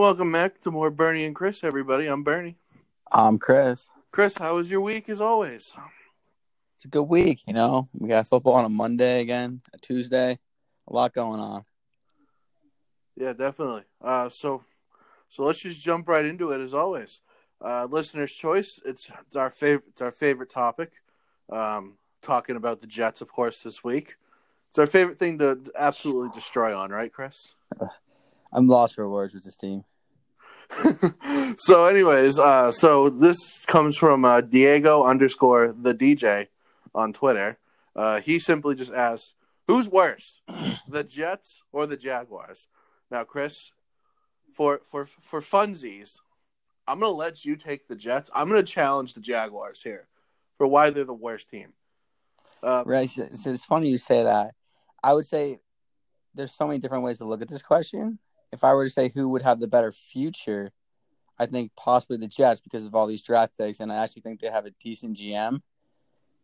welcome back to more Bernie and Chris, everybody. I'm Bernie. I'm Chris. Chris, how was your week as always? It's a good week, you know. We got football on a Monday again, a Tuesday. A lot going on. Yeah, definitely. Uh, so, so let's just jump right into it as always. Uh, listener's choice. It's it's our favorite. It's our favorite topic. Um, talking about the Jets, of course, this week. It's our favorite thing to absolutely destroy on, right, Chris? I'm lost for words with this team. so, anyways, uh, so this comes from uh, Diego underscore the DJ on Twitter. Uh, he simply just asked, "Who's worse, the Jets or the Jaguars?" Now, Chris, for for for funsies, I'm gonna let you take the Jets. I'm gonna challenge the Jaguars here for why they're the worst team. Uh, right. So it's funny you say that. I would say there's so many different ways to look at this question. If I were to say who would have the better future, I think possibly the Jets because of all these draft picks, and I actually think they have a decent GM.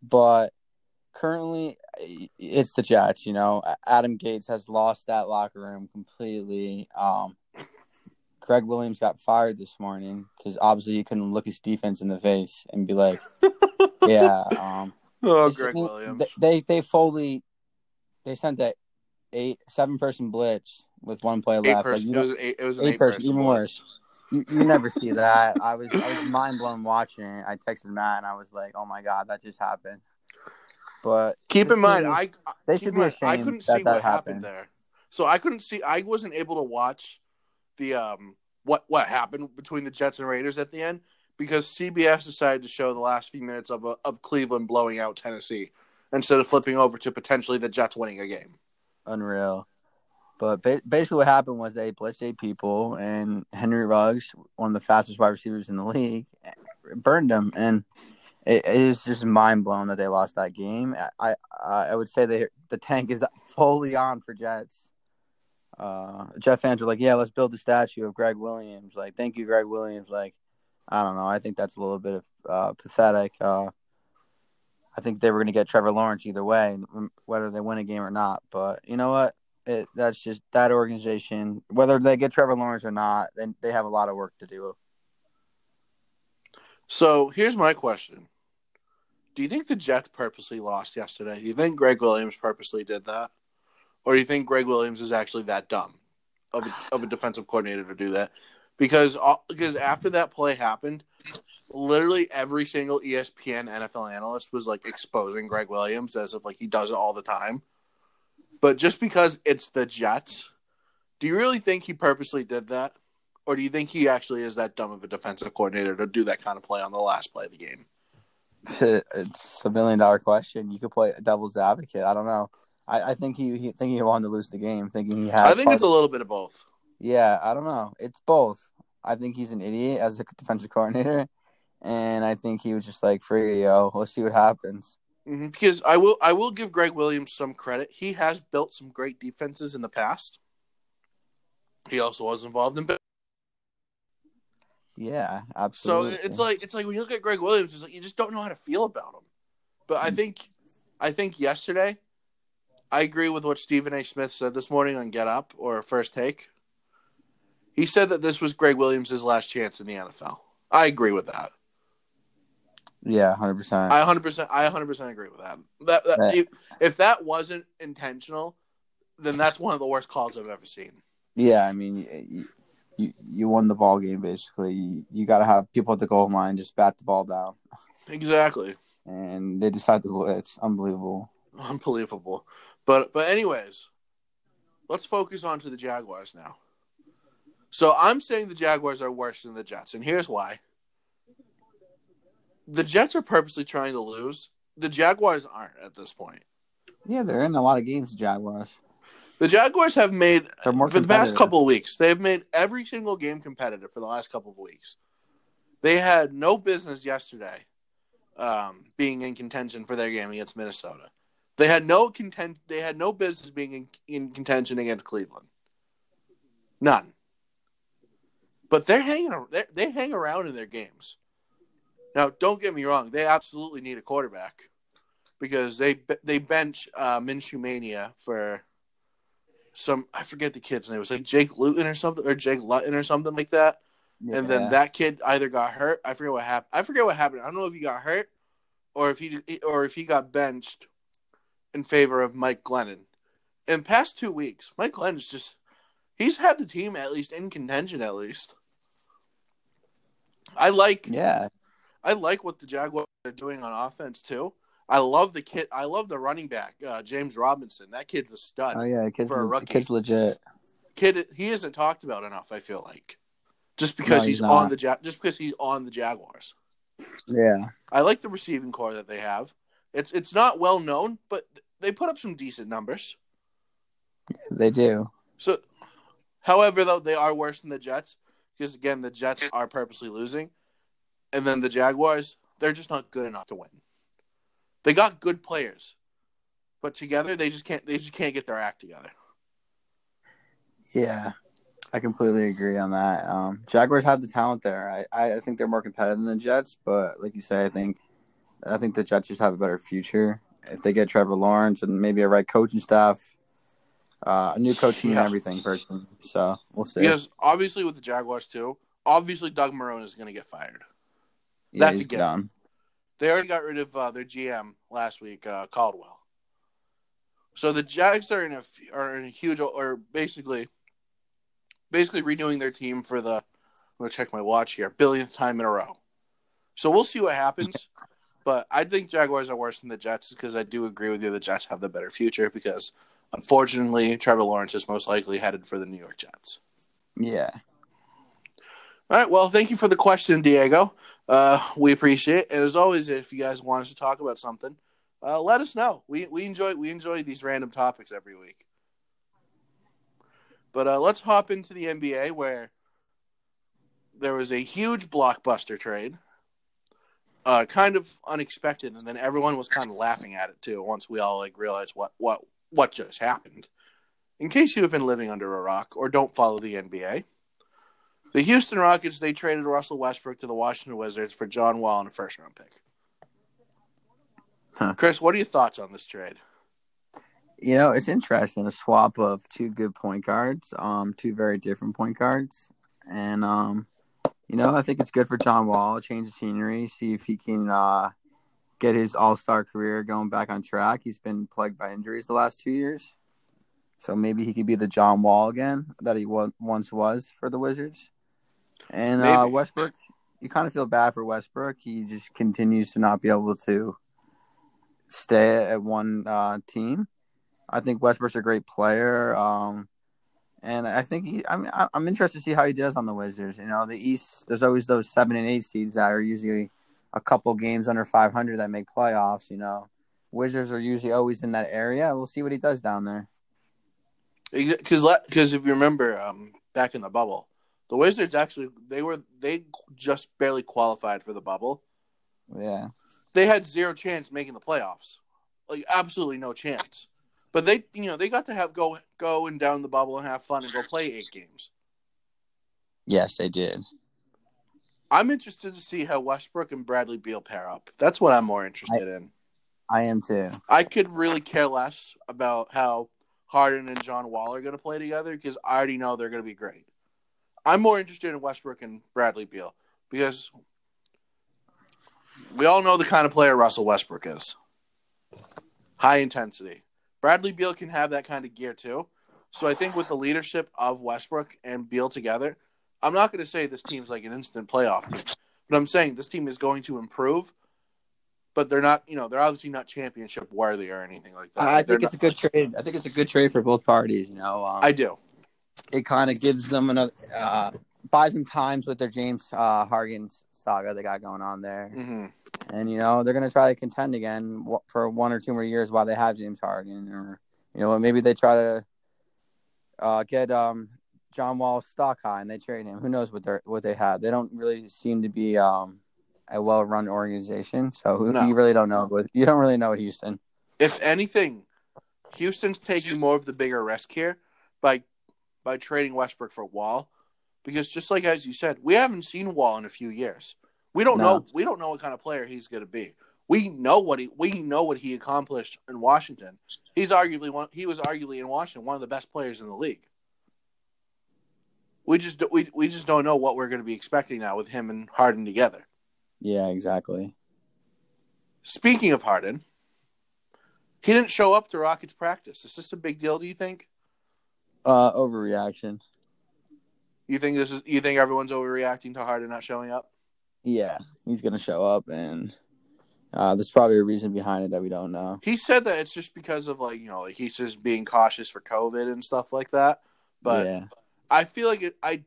But currently, it's the Jets. You know, Adam Gase has lost that locker room completely. Um, Gregg Williams got fired this morning because obviously he couldn't look his defense in the face and be like, "Yeah." Um, oh, Gregg Williams. They, they they fully they sent that eight seven person blitz with one play eight left. Person, like, it was eight, it was eight, eight person, person even worse. You, you never see that. I was I was mind blown watching it. I texted Matt and I was like, "Oh my god, that just happened." But keep in mind, is, I they should be mind, ashamed I couldn't that see that what happened. happened there. So I couldn't see. I wasn't able to watch the um what what happened between the Jets and Raiders at the end because CBS decided to show the last few minutes of of Cleveland blowing out Tennessee instead of flipping over to potentially the Jets winning a game. Unreal. But ba- basically, what happened was they blitzed eight people, and Henry Ruggs, one of the fastest wide receivers in the league, burned them. And it, it is just mind blowing that they lost that game. I I, I would say they the tank is fully on for Jets. Uh, Jet fans are like, yeah, let's build the statue of Gregg Williams. Like, thank you, Gregg Williams. Like, I don't know. I think that's a little bit of uh, pathetic. Uh, I think they were going to get Trevor Lawrence either way, whether they win a game or not. But you know what? It, that's just that organization. Whether they get Trevor Lawrence or not, then they have a lot of work to do. So here's my question: Do you think the Jets purposely lost yesterday? Do you think Gregg Williams purposely did that, or do you think Gregg Williams is actually that dumb of a, of a defensive coordinator to do that? Because because after that play happened, literally every single ESPN NFL analyst was like exposing Gregg Williams as if like he does it all the time. But just because it's the Jets, do you really think he purposely did that? Or do you think he actually is that dumb of a defensive coordinator to do that kind of play on the last play of the game? It's a million dollar question. You could play devil's advocate. I don't know. I, I think he, he think he wanted to lose the game, thinking he had. I think it's a little bit of both. Yeah, I don't know. It's both. I think he's an idiot as a defensive coordinator, and I think he was just like, "Free yo, let's see what happens." Mm-hmm. Because I will, I will give Gregg Williams some credit. He has built some great defenses in the past. He also was involved in. Yeah, absolutely. So it's like it's like when you look at Gregg Williams, it's like you just don't know how to feel about him. But I think, I think yesterday, I agree with what Stephen A. Smith said this morning on Get Up or First Take. He said that this was Gregg Williams' last chance in the NFL. I agree with that. Yeah, hundred percent. I hundred percent. I hundred percent agree with that. That, that Right. if, if that wasn't intentional, then that's one of the worst calls I've ever seen. Yeah, I mean, you, you you won the ball game basically. You, you got to have people at the goal line just bat the ball down, Exactly. and they decide to blitz. Unbelievable. Unbelievable. But but anyways, let's focus on to the Jaguars now. So I'm saying the Jaguars are worse than the Jets, and here's why. The Jets are purposely trying to lose. The Jaguars aren't at this point. Yeah, they're in a lot of games. The Jaguars. The Jaguars have made for the past couple of weeks. They've made every single game competitive for the last couple of weeks. They had no business yesterday um, being in contention for their game against Minnesota. They had no content. They had no business being in, in contention against Cleveland. None. But they're hanging. They, they hang around in their games. Now, don't get me wrong. They absolutely need a quarterback because they they bench uh, Minshew mania for some I forget the kid's name. It was like Jake Luton or something, or Jake Luton or something like that. And then that kid either got hurt. I forget what happened. I forget what happened. I don't know if he got hurt or if he or if he got benched in favor of Mike Glennon. In the past two weeks, Mike Glennon's just he's had the team at least in contention at least. I like yeah, I like what the Jaguars are doing on offense too. I love the kid. I love the running back, uh, James Robinson. That kid's a stud. oh yeah, kid's, For a rookie. kid's legit. Kid, he isn't talked about enough. I feel like just because No, he's, he's on the ja- just because he's on the Jaguars. Yeah, I like the receiving corps that they have. It's it's not well known, but they put up some decent numbers. they do. So, however, though they are worse than the Jets because again the Jets are purposely losing, and then the Jaguars they're just not good enough to win. They got good players, but together they just can't they just can't get their act together. Yeah, I completely agree on that. Um, Jaguars have the talent there. I, I think they're more competitive than the Jets, but like you say, I think I think the Jets just have a better future if they get Trevor Lawrence and maybe a right coaching staff, uh, a new coaching Yeah. and everything. Personally, so we'll see. Because obviously with the Jaguars too, obviously Doug Marrone is going to get fired. Yeah, that's a given. done. They already got rid of uh, their GM last week, uh, Caldwell. So the Jags are in a are in a huge or basically basically renewing their team for the. I'm gonna check my watch here. Billionth time in a row. So we'll see what happens. but I think Jaguars are worse than the Jets because I do agree with you. The Jets have the better future because unfortunately Trevor Lawrence is most likely headed for the New York Jets. Yeah, All right. Well, thank you for the question, Diego. Uh, we appreciate it. And as always, if you guys want us to talk about something, uh, let us know. We we enjoy we enjoy these random topics every week. But uh, let's hop into the NBA where there was a huge blockbuster trade, uh, kind of unexpected, and then everyone was kind of laughing at it too. Once we all like realized what what what just happened. In case you have been living under a rock or don't follow the NBA. The Houston Rockets they traded Russell Westbrook to the Washington Wizards for John Wall and a first round pick. Huh. Chris, what are your thoughts on this trade? you know it's interesting. A swap of two good point guards, um, two very different point guards, and um, you know I think it's good for John Wall. Change the scenery, see if he can uh get his All Star career going back on track. He's been plagued by injuries the last two years, so maybe he could be the John Wall again that he once was for the Wizards. And uh, Westbrook, you kind of feel bad for Westbrook. He just continues to not be able to stay at one uh, team. I think Westbrook's a great player, um, and I think he. I mean, I- I'm interested to see how he does on the Wizards. You know, the East. There's always those seven and eight seeds that are usually a couple games under 500 that make playoffs. You know, Wizards are usually always in that area. We'll see what he does down there. Because because if you remember um, back in the bubble, the Wizards actually they were they just barely qualified for the bubble. Yeah, They had zero chance making the playoffs, like absolutely no chance. But they you know they got to have go go and down the bubble and have fun and go play eight games. yes, they did. I'm interested to see how Westbrook and Bradley Beal pair up. That's what I'm more interested in. I am too. I could really care less about how Harden and John Wall are going to play together because I already know they're going to be great. I'm more interested in Westbrook and Bradley Beal because we all know the kind of player Russell Westbrook is. High intensity. Bradley Beal can have that kind of gear too. So I think with the leadership of Westbrook and Beal together, I'm not going to say this team's like an instant playoff team, but I'm saying this team is going to improve. But they're not, you know, they're obviously not championship worthy or anything like that. I think it's a good trade. I think it's a good trade for both parties. You know, um, I do. It kind of gives them another uh, buys them times with their James uh, Harden saga they got going on there, hmm and you know they're gonna try to contend again for one or two more years while they have James Harden, or you know maybe they try to uh, get um, John Wall stock high and they trade him. Who knows what they what they have? They don't really seem to be um, a well run organization, so who, No. you really don't know. But you don't really know Houston. If anything, Houston's taking more of the bigger risk here by by trading Westbrook for Wall, because just like as you said, we haven't seen Wall in a few years. We don't No. know. We don't know what kind of player he's going to be. We know what he we know what he accomplished in Washington. He's arguably one. He was arguably in Washington one of the best players in the league. We just we we just don't know what we're going to be expecting now with him and Harden together. Yeah, exactly. Speaking of Harden, he didn't show up to Rockets practice. Is this a big deal? Do you think? Uh, overreaction. You think this is? You think everyone's overreacting to Harden not showing up? Yeah, he's gonna show up, and uh, there's probably a reason behind it that we don't know. He said that it's just because of like you know like he's just being cautious for COVID and stuff like that. But yeah, I feel like it, I,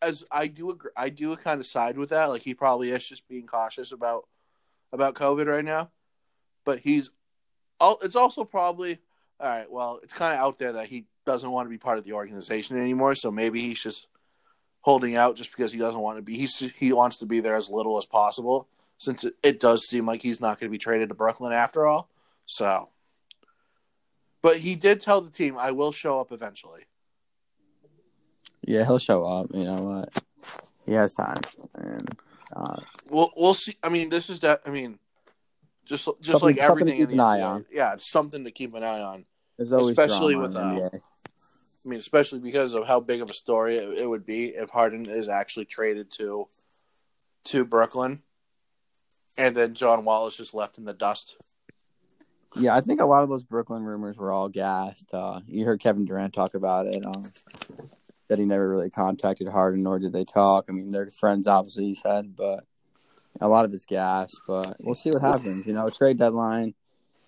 as I do agree, I do kind of side with that. Like he probably is just being cautious about about COVID right now. But he's, it's also probably all right. Well, it's kind of out there that he doesn't want to be part of the organization anymore. So maybe he's just holding out just because he doesn't want to be. He's he wants to be there as little as possible. Since it, it does seem like he's not going to be traded to Brooklyn after all. So, but he did tell the team, "I will show up eventually." yeah, he'll show up. You know what? He has time, and uh, We'll we'll see. I mean, this is that. I mean, just just like everything in keep the an eye on. Yeah, it's something to keep an eye on. There's always Especially with, uh. I mean, especially because of how big of a story it, it would be if Harden is actually traded to to Brooklyn, and then John Wall is just left in the dust. Yeah, I think a lot of those Brooklyn rumors were all gassed. Uh, you heard Kevin Durant talk about it. Um, that he never really contacted Harden, nor did they talk. I mean, they're friends, obviously, he said, but a lot of it's gas. But we'll see what happens. You know, trade deadline.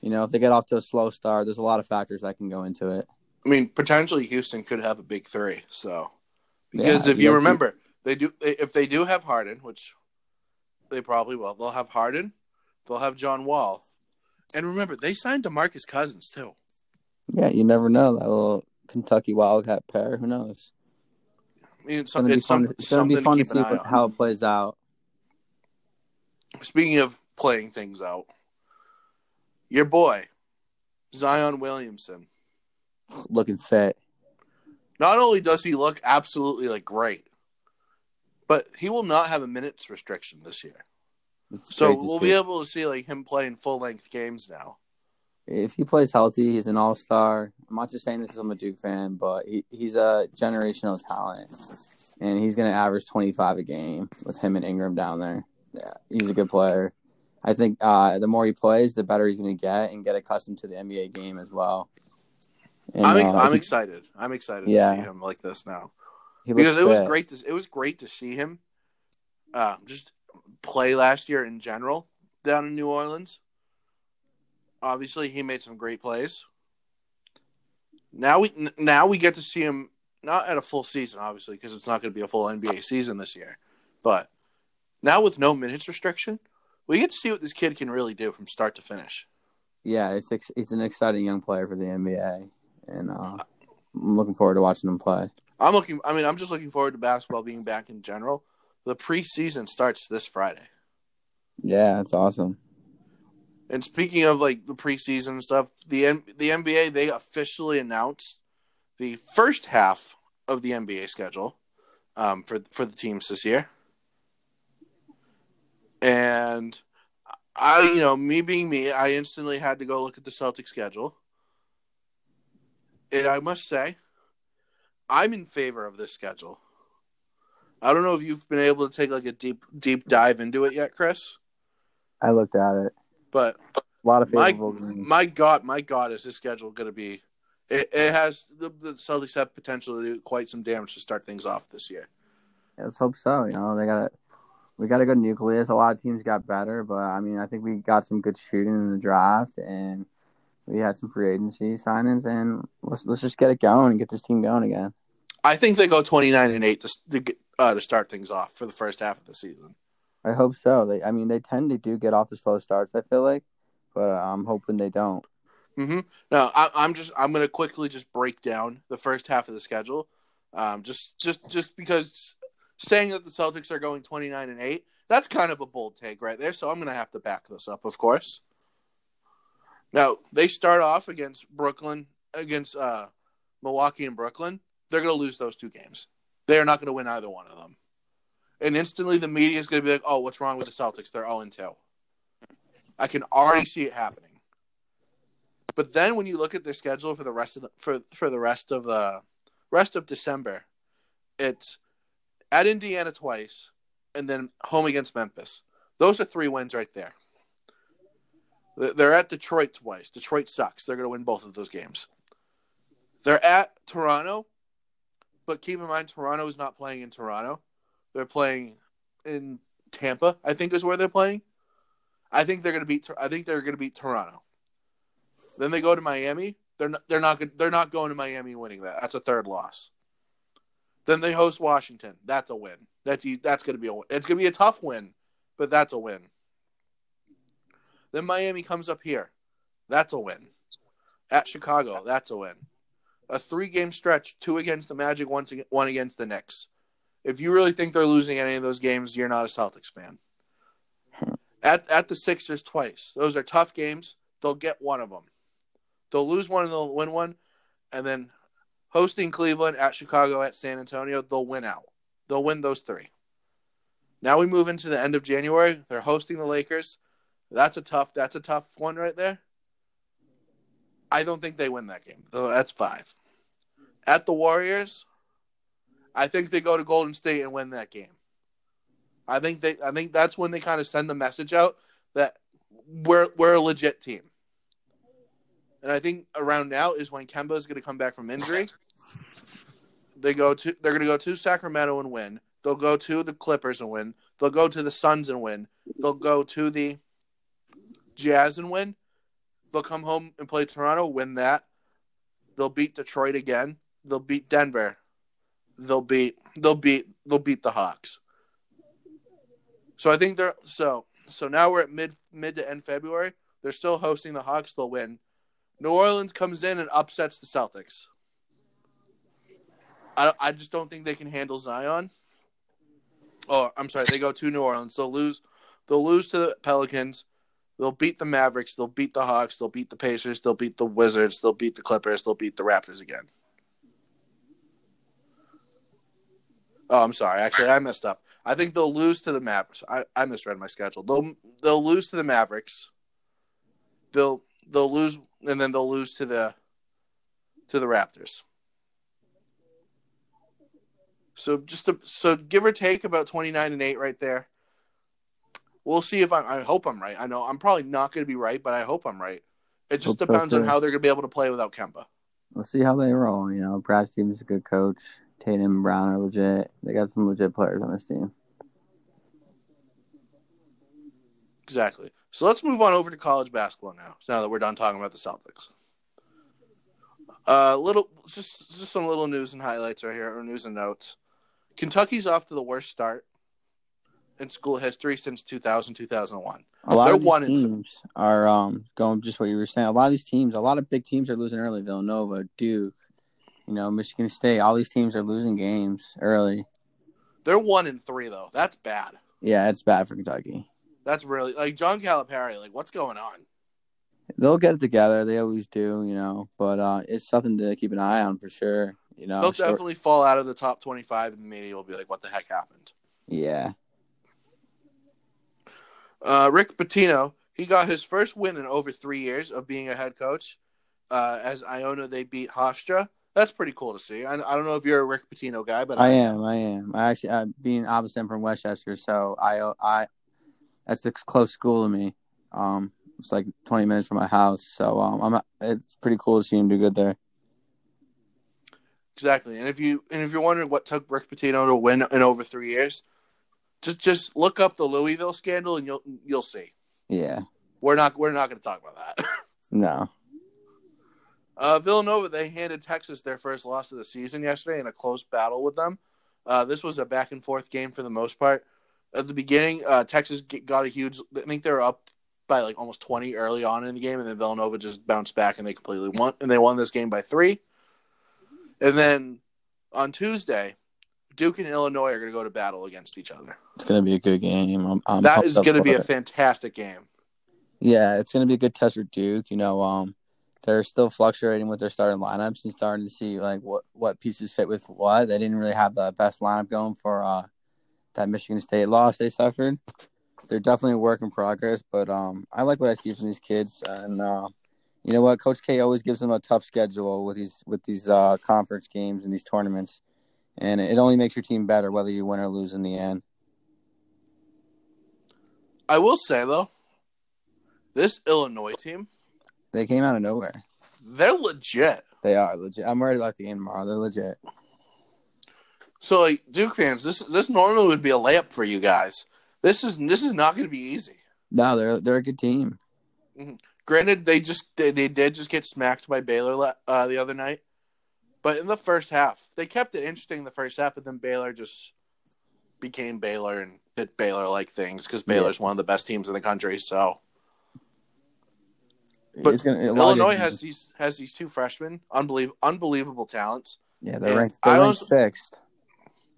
You know, if they get off to a slow start, there's a lot of factors that can go into it. I mean, potentially Houston could have a big three. So, because Yeah, if you yeah. remember, they do if they do have Harden, which they probably will. They'll have Harden. They'll have John Wall, and remember they signed Demarcus Cousins too. Yeah, you never know that little Kentucky Wildcat pair. Who knows? I mean, it's, It's gonna be it's, fun. some, It's gonna be fun to to see an eye what, on. how it plays out. Speaking of playing things out, your boy Zion Williamson. Looking fit. Not only does he look absolutely like great, but he will not have a minutes restriction this year. It's So we'll see. be able to see like him playing full length games now. if he plays healthy, he's an all star. I'm not just saying this because I'm a Duke fan, but he, he's a generational talent. And he's going to average 25 a game with him and Ingram down there. Yeah, he's a good player. I think uh, the more he plays, the better he's going to get and get accustomed to the NBA game as well. And, I'm, uh, I'm excited. I'm excited Yeah. to see him like this now because it was great. To, it was great to see him uh, just play last year in general down in New Orleans. Obviously, he made some great plays. Now we now we get to see him not at a full season, obviously, because it's not going to be a full NBA season this year. But now with no minutes restriction, we get to see what this kid can really do from start to finish. Yeah, it's ex- he's an exciting young player for the NBA. And uh, I'm looking forward to watching him play. I'm looking. I mean, I'm just looking forward to basketball being back in general. The preseason starts this Friday. Yeah, it's awesome. And speaking of like the preseason and stuff, the N- the NBA they officially announced the first half of the NBA schedule um, for for the teams this year. And I, you know, me being me, I instantly had to go look at the Celtic schedule. And I must say, I'm in favor of this schedule. I don't know if you've been able to take like a deep deep dive into it yet, Chris, I looked at it. but A lot of my favorable games. my God, my God, is this schedule going to be? It, it has the, the Celtics have potential to do quite some damage to start things off this year. Let's hope so. You know, they got we got a good nucleus. A lot of teams got better, but I mean, I think we got some good shooting in the draft, and we had some free agency signings, and let's let's just get it going and get this team going again. I think they go twenty nine and eight to to, get, uh, to start things off for the first half of the season. I hope so. They, I mean, they tend to do get off the slow starts. I feel like, but I'm hoping they don't. Mm-hmm. No, I, I'm just I'm going to quickly just break down the first half of the schedule, um, just just just because saying that the Celtics are going twenty nine and eight, that's kind of a bold take right there. So I'm going to have to back this up, of course. Now they start off against Brooklyn, against uh, Milwaukee and Brooklyn. They're going to lose those two games. They are not going to win either one of them. And instantly, the media is going to be like, "Oh, what's wrong with the Celtics? They're zero and two." I can already see it happening. But then when you look at their schedule for the rest of the for for the rest of the rest of December, it's at Indiana twice, and then home against Memphis. Those are three wins right there. They're at Detroit twice. Detroit sucks. They're going to win both of those games. They're at Toronto, but keep in mind Toronto is not playing in Toronto. They're playing in Tampa. I think is where they're playing. I think they're going to beat. I think they're going to beat Toronto. Then they go to Miami. They're not. They're not. They're not going to Miami winning that. That's a third loss. Then they host Washington. That's a win. That's that's going to be a. It's going to be a tough win, but that's a win. Then Miami comes up here. That's a win. At Chicago, that's a win. A three game stretch, two against the Magic, one, one against the Knicks. If you really think they're losing any of those games, you're not a Celtics fan. At at the Sixers twice. Those are tough games. They'll get one of them. They'll lose one and they'll win one, and then hosting Cleveland at Chicago at San Antonio, they'll win out. They'll win those three. Now we move into the end of January. They're hosting the Lakers. That's a tough. That's a tough one right there. I don't think they win that game. So that's five. At the Warriors, I think they go to Golden State and win that game. I think they. I think that's when they kind of send the message out that we're we're a legit team. And I think around now is when Kemba is going to come back from injury. They go to. They're going to go to Sacramento and win. They'll go to the Clippers and win. They'll go to the Suns and win. They'll go to the Jazz and win. They'll come home and play Toronto, win that. They'll beat Detroit again. They'll beat Denver. They'll beat they'll beat they'll beat the Hawks. So I think they're so so now we're at mid mid to end February. They're still hosting the Hawks. They'll win. New Orleans comes in and upsets the Celtics. I I just don't think they can handle Zion. Oh, I'm sorry. They go to New Orleans. They'll lose. They'll lose to the Pelicans. They'll beat the Mavericks. They'll beat the Hawks. They'll beat the Pacers. They'll beat the Wizards. They'll beat the Clippers. They'll beat the Raptors again. Oh, I'm sorry. Actually, I messed up. I think they'll lose to the Mavericks. I, I misread my schedule. They'll they'll lose to the Mavericks. They'll they'll lose and then they'll lose to the to the Raptors. So just to, so give or take about 29 and 8 right there we'll see if I, I hope I'm right. I know I'm probably not going to be right, but I hope I'm right. It just hope depends on how they're going to be able to play without Kemba. We'll see how they roll. You know, Brad Stevens is a good coach. Tatum and Brown are legit. They got some legit players on this team. Exactly. So let's move on over to college basketball now. Now that we're done talking about the Celtics. Uh, little, just just some little news and highlights right here, or news and notes. Kentucky's off to the worst start in school history since 2000 2001. A lot They're of these teams are um, going just what you were saying. A lot of these teams, a lot of big teams are losing early. Villanova, Duke, you know, Michigan State. All these teams are losing games early. They're one in three though. That's bad. Yeah, it's bad for Kentucky. That's really like John Calipari. Like, what's going on? They'll get it together. They always do, you know. But uh, it's something to keep an eye on for sure. You know, they'll short... definitely fall out of the top twenty-five, and the media will be like, "What the heck happened?" Yeah, uh, Rick Pitino, he got his first win in over three years of being a head coach. Uh, as Iona, they beat Hofstra. That's pretty cool to see. I, I don't know if you're a Rick Pitino guy, but I, I am. I am. I actually, I, being obviously I'm from Westchester, so I, I, that's a close school to me. Um, it's like 20 minutes from my house, so um, I'm. It's pretty cool to see him do good there. Exactly, and if you and if you're wondering what took Rick Pitino to win in over three years, just just look up the Louisville scandal and you'll you'll see. Yeah. We're not we're not going to talk about that. no. Uh, Villanova they handed Texas their first loss of the season yesterday in a close battle with them. Uh, this was a back and forth game for the most part. At the beginning, uh, Texas got a huge. I think they're up by like almost twenty early on in the game, and then Villanova just bounced back and they completely won. And they won this game by three. And then on Tuesday, Duke and Illinois are going to go to battle against each other. It's going to be a good game. I'm, I'm that is going to be a fantastic game. Yeah, it's going to be a good test for Duke. You know, um, they're still fluctuating with their starting lineups and starting to see like what what pieces fit with what. They didn't really have the best lineup going for uh, that Michigan State loss they suffered. they're definitely a work in progress, but um, I like what I see from these kids, and uh, you know what, Coach K always gives them a tough schedule with these with these uh, conference games and these tournaments, and it only makes your team better whether you win or lose in the end. I will say though, this Illinois team, They came out of nowhere. they're legit. They are legit. I'm worried about the game tomorrow. They're legit. So like Duke fans, this this normally would be a layup for you guys. This is this is not going to be easy. No, they're they're a good team. Granted, they just they, they did just get smacked by Baylor uh, the other night, but in the first half, they kept it interesting in the first half, but then Baylor just became Baylor and did Baylor like things because Yeah. Baylor's one of the best teams in the country. So, But gonna, a lot of Illinois has these has these two freshmen, unbelievable unbelievable talents. yeah they're and ranked, they're ranked also- sixth.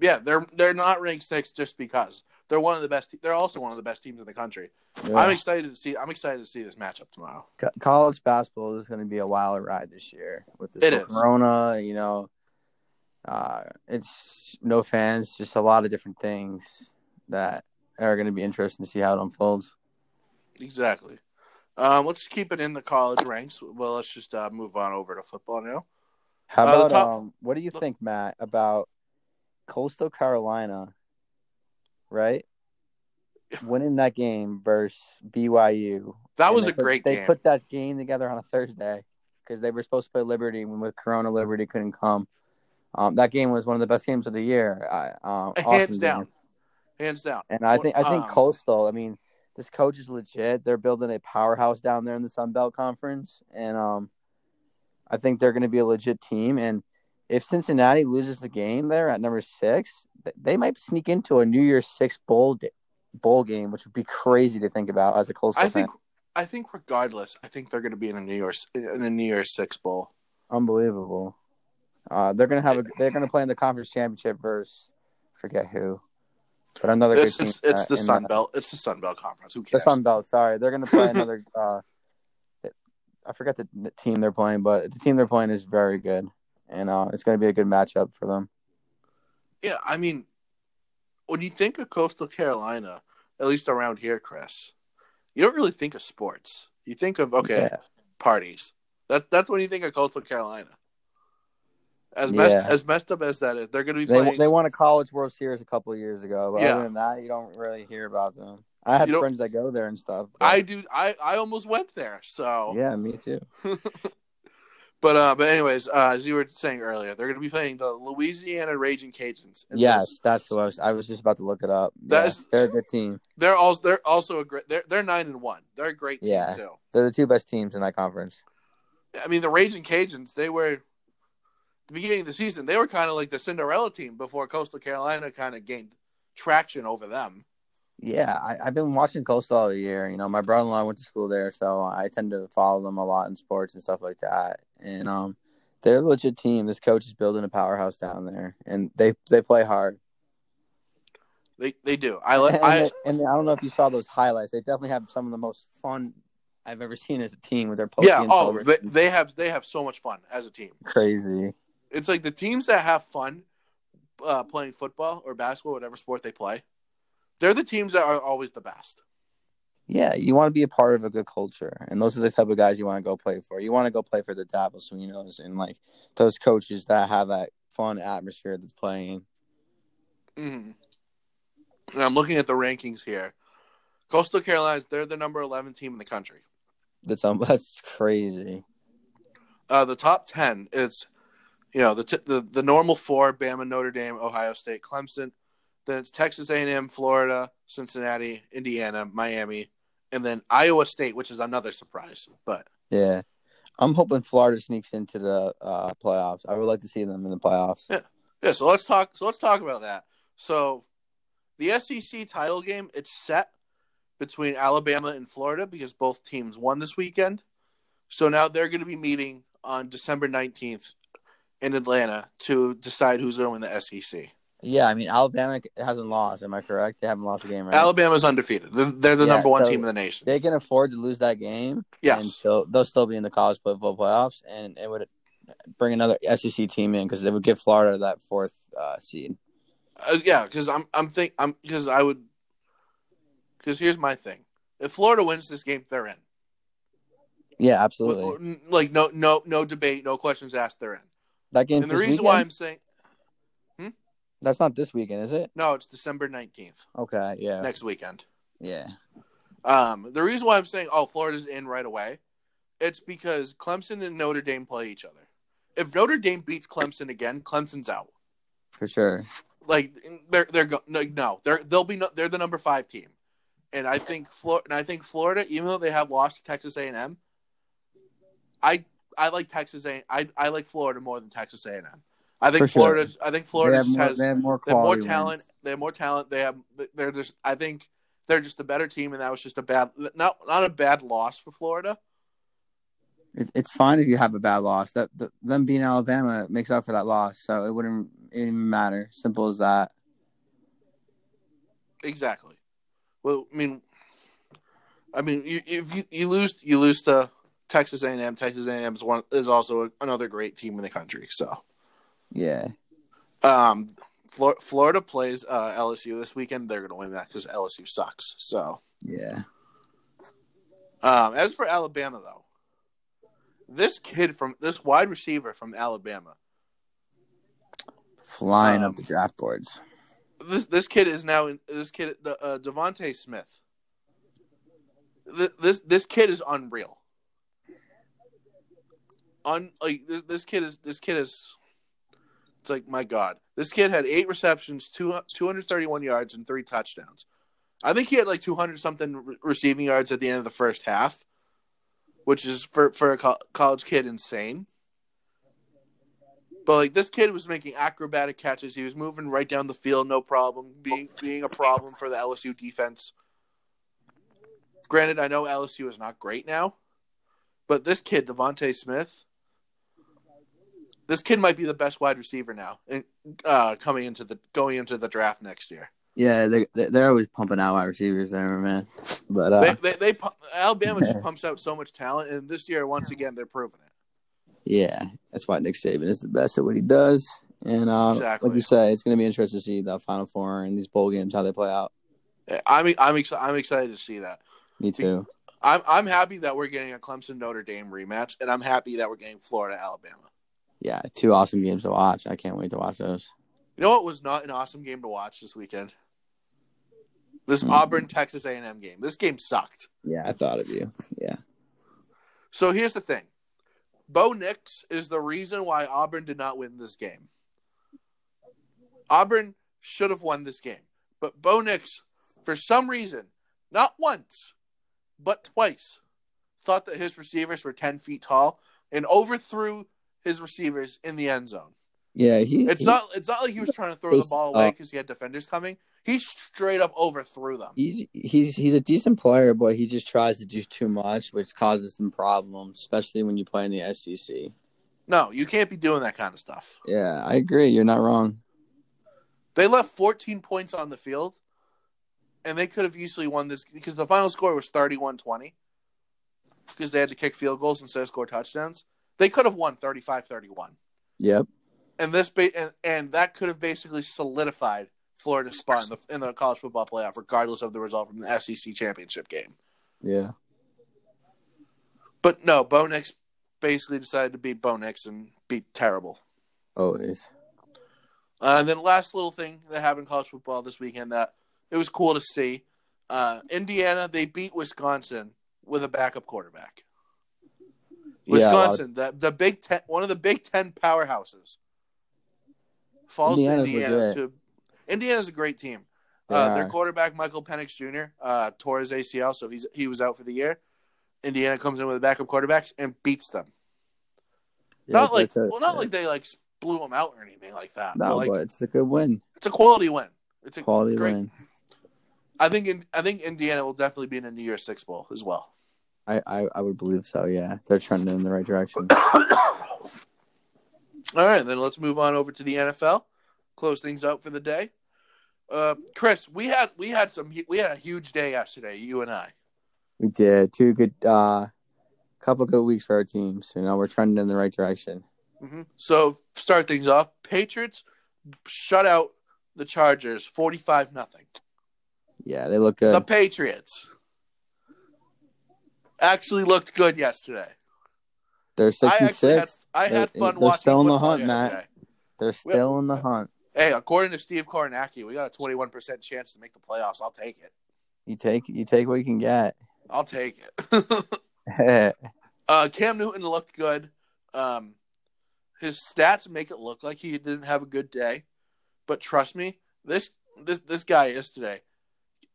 Yeah, they're they're not ranked sixth just because they're one of the best. They're also one of the best teams in the country. Yeah. I'm excited to see. I'm excited to see this matchup tomorrow. Co- college basketball is going to be a wild ride this year with this It whole. Corona. You know, uh, it's no fans, just a lot of different things that are going to be interesting to see how it unfolds. Exactly. Um, let's keep it in the college ranks. Well, let's just uh, move on over to football now. How Uh, about top- um? What do you think, Matt, about Coastal Carolina? Right, winning that game versus BYU. That And was a put- great they game. put that game together on a Thursday because they were supposed to play Liberty when with Corona Liberty couldn't come. Um, that game was one of the best games of the year. I, um, Hands awesome down. game. Hands down. And I think I think Um, Coastal. I mean, this coach is legit. They're building a powerhouse down there in the Sun Belt Conference, and um, I think they're going to be a legit team. And if Cincinnati loses the game there at number six, they might sneak into a New Year's Six bowl da- bowl game, which would be crazy to think about as a close. I think. I think regardless, I think they're going to be in a New Year's in a New Year's Six bowl. Unbelievable. Uh, they're gonna have a. They're gonna play in the conference championship versus forget who, but another It's, good team. it's, it's uh, the Sun the- Belt. It's the Sun Belt Conference. Who The cares? Sun Belt. Sorry, they're gonna play another. uh, I forget the, the team they're playing, but the team they're playing is very good, and uh, it's gonna be a good matchup for them. Yeah, I mean, when you think of Coastal Carolina, at least around here, Chris, you don't really think of sports. You think of okay, Yeah. parties. That that's when you think of Coastal Carolina. As Yeah. messed as messed up as that is, they're going to be They playing. they won a college World Series a couple of years ago, but Yeah. other than that, you don't really hear about them. I had friends that go there and stuff. but- I do. I I almost went there. So yeah, me too. But uh, but anyways, uh, as you were saying earlier, they're going to be playing the Louisiana Raging Cajuns. Yes, this- that's who I was. I was just about to look it up. That Yes, they're a good team. they're also they're also a great. They're they're nine and one. They're a great team Yeah. too. They're the two best teams in that conference. I mean, the Raging Cajuns. They were the beginning of the season. They were kind of like the Cinderella team before Coastal Carolina kind of gained traction over them. Yeah, I, I've been watching Coastal all year. You know, my brother-in-law went to school there, so I tend to follow them a lot in sports and stuff like that. And um, they're a legit team. This coach is building a powerhouse down there, and they they play hard. They they do. I let and, I they- and I don't know if you saw those highlights. They definitely have some of the most fun I've ever seen as a team with their post yeah. Oh, they, they have they have so much fun as a team. crazy. It's like the teams that have fun uh, playing football or basketball, whatever sport they play. They're the teams that are always the best. Yeah, you want to be a part of a good culture, and those are the type of guys you want to go play for. You want to go play for the Dabo Swinneys and like those coaches that have that fun atmosphere that's playing. hmm And I'm looking at the rankings here. Coastal Carolinas, they're the number 11 team in the country. That's um, that's crazy. Uh, the top 10, it's, you know, the, t- the the normal four, Bama, Notre Dame, Ohio State, Clemson. Then it's Texas A&M, Florida, Cincinnati, Indiana, Miami, and then Iowa State, which is another surprise. But Yeah, I'm hoping Florida sneaks into the uh, playoffs. I would like to see them in the playoffs. Yeah. yeah, so let's talk. So let's talk about that. So the SEC title game, it's set between Alabama and Florida because both teams won this weekend. So now they're going to be meeting on December 19th in Atlanta to decide who's going to win the SEC. Yeah, I mean Alabama hasn't lost. Am I correct? They haven't lost a game, right? Alabama's undefeated. They're, the Yeah, number one so team in the nation. they can afford to lose that game. and yes. still they'll still be in the college football playoffs, and it would bring another SEC team in because they would give Florida that fourth uh, seed. Uh, yeah, because I'm I'm think I'm because I would Because here's my thing: if Florida wins this game, they're in. Yeah, absolutely. Like no, no, no debate, no questions asked. They're in. That game. And the reason why I'm saying that's not this weekend, is it? no, it's December nineteenth, Okay. Yeah. next weekend. Yeah. Um, the reason why I'm saying oh Florida's in right away, it's because Clemson and Notre Dame play each other. If Notre Dame beats Clemson again, Clemson's out. For sure. Like they're they're go- no, no they're they'll be no, they're the number five team, and I think Flor- and I think Florida even though they have lost to Texas A and M, I I like Texas A I I like Florida more than Texas A and M. I think For sure. Florida I think Florida just more, has they have more they have more talent. wins. They have more talent. They have. They're just. I think they're just a better team, and that was just a bad. Not not a bad loss for Florida. It, it's fine if you have a bad loss. That the, them being Alabama makes up for that loss, so it wouldn't even matter. Simple as that. Exactly. Well, I mean, I mean, you, if you, you lose, you lose to Texas A and M. Texas A and M is one is also another great team in the country. So, Yeah. um, Flor- Florida plays uh, LSU this weekend. They're going to win that because LSU sucks. So, Yeah. um, as for Alabama though, this kid from this wide receiver from Alabama. Flying Um, up the draft boards. this this kid is now in this kid uh, DeVonta Smith. This, this this kid is unreal. Un like this, this kid is this kid is. It's like my God, this kid had eight receptions, two two hundred thirty one yards, and three touchdowns. I think he had like two hundred something re- receiving yards at the end of the first half, which is for for a co- college kid insane. But like this kid was making acrobatic catches. He was moving right down the field, no problem. Being being a problem for the LSU defense. Granted, I know LSU is not great now, but this kid, DeVonta Smith, this kid might be the best wide receiver now, uh, coming into the going into the draft next year. Yeah, they they- they're always pumping out wide receivers there, man. But uh, They, they, they pu- Alabama just pumps out so much talent, and this year, once again, they're proving it. yeah, that's why Nick Saban is the best at what he does. And uh, Exactly. like you say, it's going to be interesting to see the Final Four and these bowl games how they play out. I'm I'm excited. I'm excited to see that. Me too. I'm I'm happy that we're getting a Clemson Notre Dame rematch, and I'm happy that we're getting Florida Alabama. Yeah, two awesome games to watch. I can't wait to watch those. You know what was not an awesome game to watch this weekend? This Hmm. Auburn Texas A&M game. This game sucked. Yeah, I thought of you. Yeah, So here's the thing. Bo Nix is the reason why Auburn did not win this game. Auburn should have won this game. But Bo Nix, for some reason, not once, but twice, thought that his receivers were 10 feet tall and overthrew his receivers in the end zone. yeah. He It's he- not it's not like he was trying to throw the ball away because he had defenders coming. He straight up overthrew them. He's he's he's a decent player, but he just tries to do too much, which causes some problems, especially when you play in the SEC. No, you can't be doing that kind of stuff. Yeah, I agree. You're not wrong. They left 14 points on the field, and they could have easily won this because the final score was 31 20 because they had to kick field goals instead of score touchdowns. They could have won 35 31. Yep. And this ba- and, and that could have basically solidified Florida's spot in the, in the college football playoff, regardless of the result from the SEC championship game. Yeah. But no, Bo Nix basically decided to beat Bo Nix and beat terrible. Always. Uh, and then last little thing that happened in college football this weekend that it was cool to see. Uh, Indiana they beat Wisconsin with a backup quarterback. Yeah, of- Wisconsin, the the Big Ten, one of the Big Ten powerhouses, falls Indiana's to Indiana. To Indiana's a great team. They Uh, their quarterback Michael Penix Jr. Uh, tore his ACL, so he's he was out for the year. Indiana comes in with a backup quarterback and beats them. Yeah, not like a- well, not like they like blew them out or anything like that. no, but like but it's a good win. it's a quality win. It's a Quality great. win. I think in, I think Indiana will definitely be in a New Year's Six bowl as well. I, I I would believe so. Yeah, they're trending in the right direction. All right, then let's move on over to the NFL. Close things out for the day. Uh, Chris, we had we had some we had a huge day yesterday. You and I. We did two good, uh, couple good weeks for our teams. You know, we're trending in the right direction. hmm So start things off. Patriots shut out the Chargers forty five nothing. Yeah, they look good. The Patriots actually looked good yesterday. they're six I and six. had I had fun they're watching still in the hunt, Matt. They're still in the hunt. Hey, according to Steve Kornacki, we got a twenty-one percent chance to make the playoffs. I'll take it. You take you take what you can get. I'll take it. uh, Cam Newton looked good. Um, his stats make it look like he didn't have a good day, but trust me, this this this guy yesterday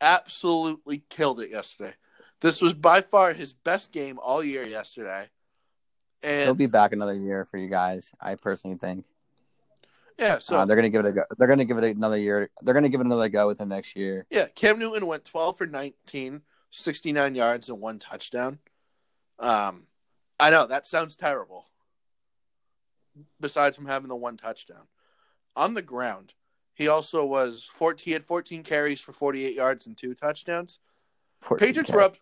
absolutely killed it yesterday. This was by far his best game all year yesterday. He'll be back another year for you guys. I personally think. yeah, so Uh, they're gonna give it a go. They're gonna give it another year. They're gonna give it another go with him next year. Yeah, Cam Newton went 12 for 19, 69 yards and one touchdown. Um, I know that sounds terrible. Besides from having the one touchdown on the ground, he also was 14. He had 14 carries for 48 yards and two touchdowns. Patriots K. were up.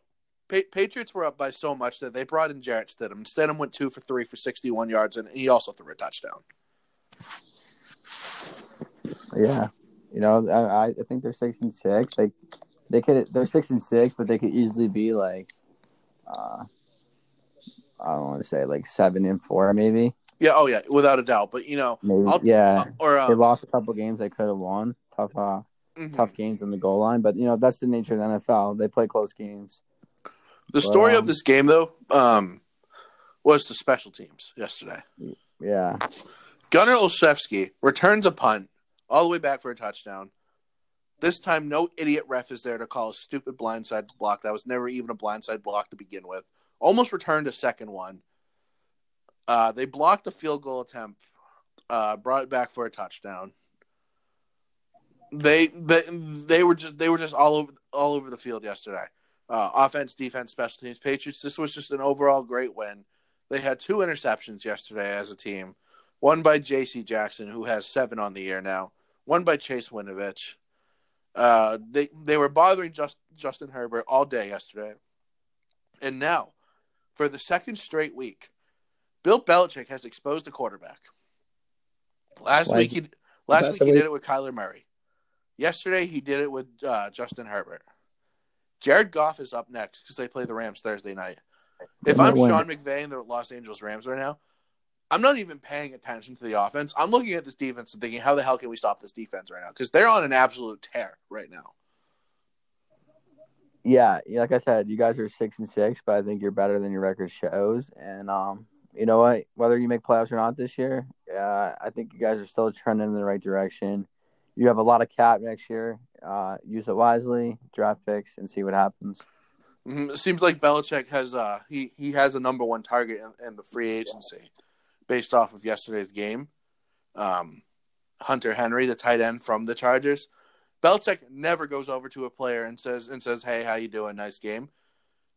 Pa- Patriots were up by so much that they brought in Jarrett Stidham. Stidham went two for three for 61 yards, and he also threw a touchdown. Yeah, you know, I, I think they're six and six. Like they could they're six and six, but they could easily be like, uh, I don't want to say like seven and four, maybe. Yeah, oh yeah, without a doubt. But you know, Maybe I'll, yeah. or They um, lost a couple games they could have won. Tough, uh, mhm. tough games on the goal line, but you know that's the nature of the NFL. They play close games. The story Well, of this game, though, um, was the special teams yesterday. Yeah, Gunnar Olszewski returns a punt all the way back for a touchdown. This time, no idiot ref is there to call a stupid blindside block. That was never even a blindside block to begin with. Almost returned a second one. Uh, they blocked a field goal attempt, uh, brought it back for a touchdown. They, they they were just they were just all over all over the field yesterday. Uh, offense, defense, special teams, Patriots. This was just an overall great win. They had two interceptions yesterday as a team. One by J.C. Jackson, who has seven on the year now. One by Chase Winovich. Uh, they they were bothering just, Justin Herbert all day yesterday, and now, for the second straight week, Bill Belichick has exposed a quarterback. Last Why week he last week he did it with Kyler Murray. Yesterday he did it with uh, Justin Herbert. Jared Goff is up next because they play the Rams Thursday night. If I'm. Sean McVay and the Los Angeles Rams right now, I'm not even paying attention to the offense. I'm looking at this defense and thinking, how the hell can we stop this defense right now? Because they're on an absolute tear right now. yeah, like I said, you guys are six and six, but I think you're better than your record shows. And um, you know what? Whether you make playoffs or not this year, uh, I think you guys are still trending in the right direction. You have a lot of cap next year. Uh, use it wisely, draft picks, and see what happens. Mhm. It seems like Belichick has uh he he has a number one target in, in the free agency, based off of yesterday's game. Um, Hunter Henry, the tight end from the Chargers. Belichick never goes over to a player and says and says, "Hey, how you doing? Nice game."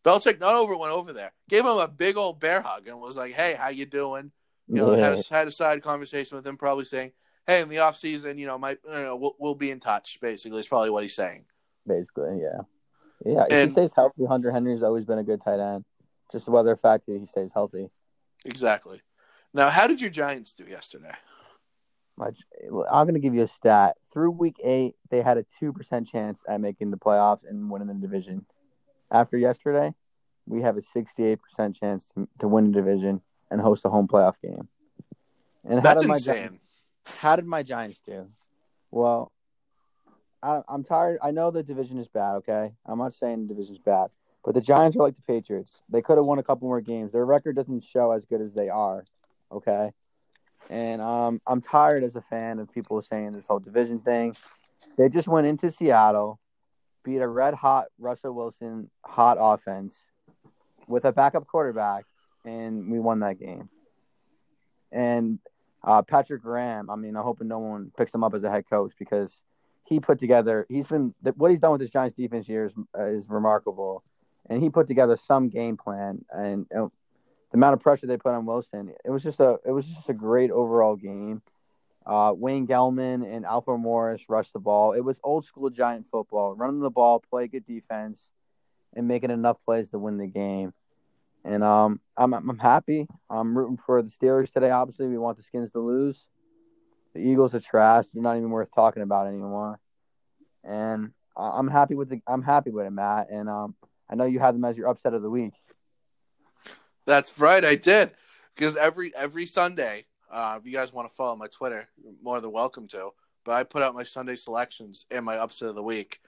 Belichick not over went over there, gave him a big old bear hug, and was like, "Hey, how you doing?" You know, Yeah. had a, had a side conversation with him, probably saying, "Hey, in the off season, you know, my you know, we'll, we'll be in touch." Basically, is probably what he's saying. Basically, yeah, yeah. If And- he stays healthy, Hunter Henry's always been a good tight end. Just the weather fact that he stays healthy. Exactly. Now, how did your Giants do yesterday? Much. I'm going to give you a stat. Through week eight, they had a two percent chance at making the playoffs and winning the division. After yesterday, we have a 68 percent chance to, to win the division and host a home playoff game. And how That's did my insane. Giants, how did my Giants do? Well, I, I'm tired. I know the division is bad. Okay, I'm not saying the division is bad, but the Giants are like the Patriots. They could have won a couple more games. Their record doesn't show as good as they are. Okay, and um, I'm tired as a fan of people saying this whole division thing. They just went into Seattle, beat a red hot Russell Wilson hot offense with a backup quarterback, and we won that game. And uh, Patrick Graham, I mean, I'm hoping no one picks him up as a head coach because he put together. He's been what he's done with this Giants defense here is, uh, is remarkable, and he put together some game plan. And, and the amount of pressure they put on Wilson, it was just a it was just a great overall game. Uh, Wayne Gallman and Alfred Morris rushed the ball. It was old school Giant football, running the ball, play good defense, and making enough plays to win the game. And um, I'm I'm happy. I'm rooting for the Steelers today. Obviously, we want the Skins to lose. The Eagles are trash. They're not even worth talking about anymore. And I'm happy with the I'm happy with it, Matt. And um, I know you had them as your upset of the week. That's right, I did. Because every every Sunday, uh, if you guys want to follow my Twitter, you're more than welcome to. But I put out my Sunday selections and my upset of the week.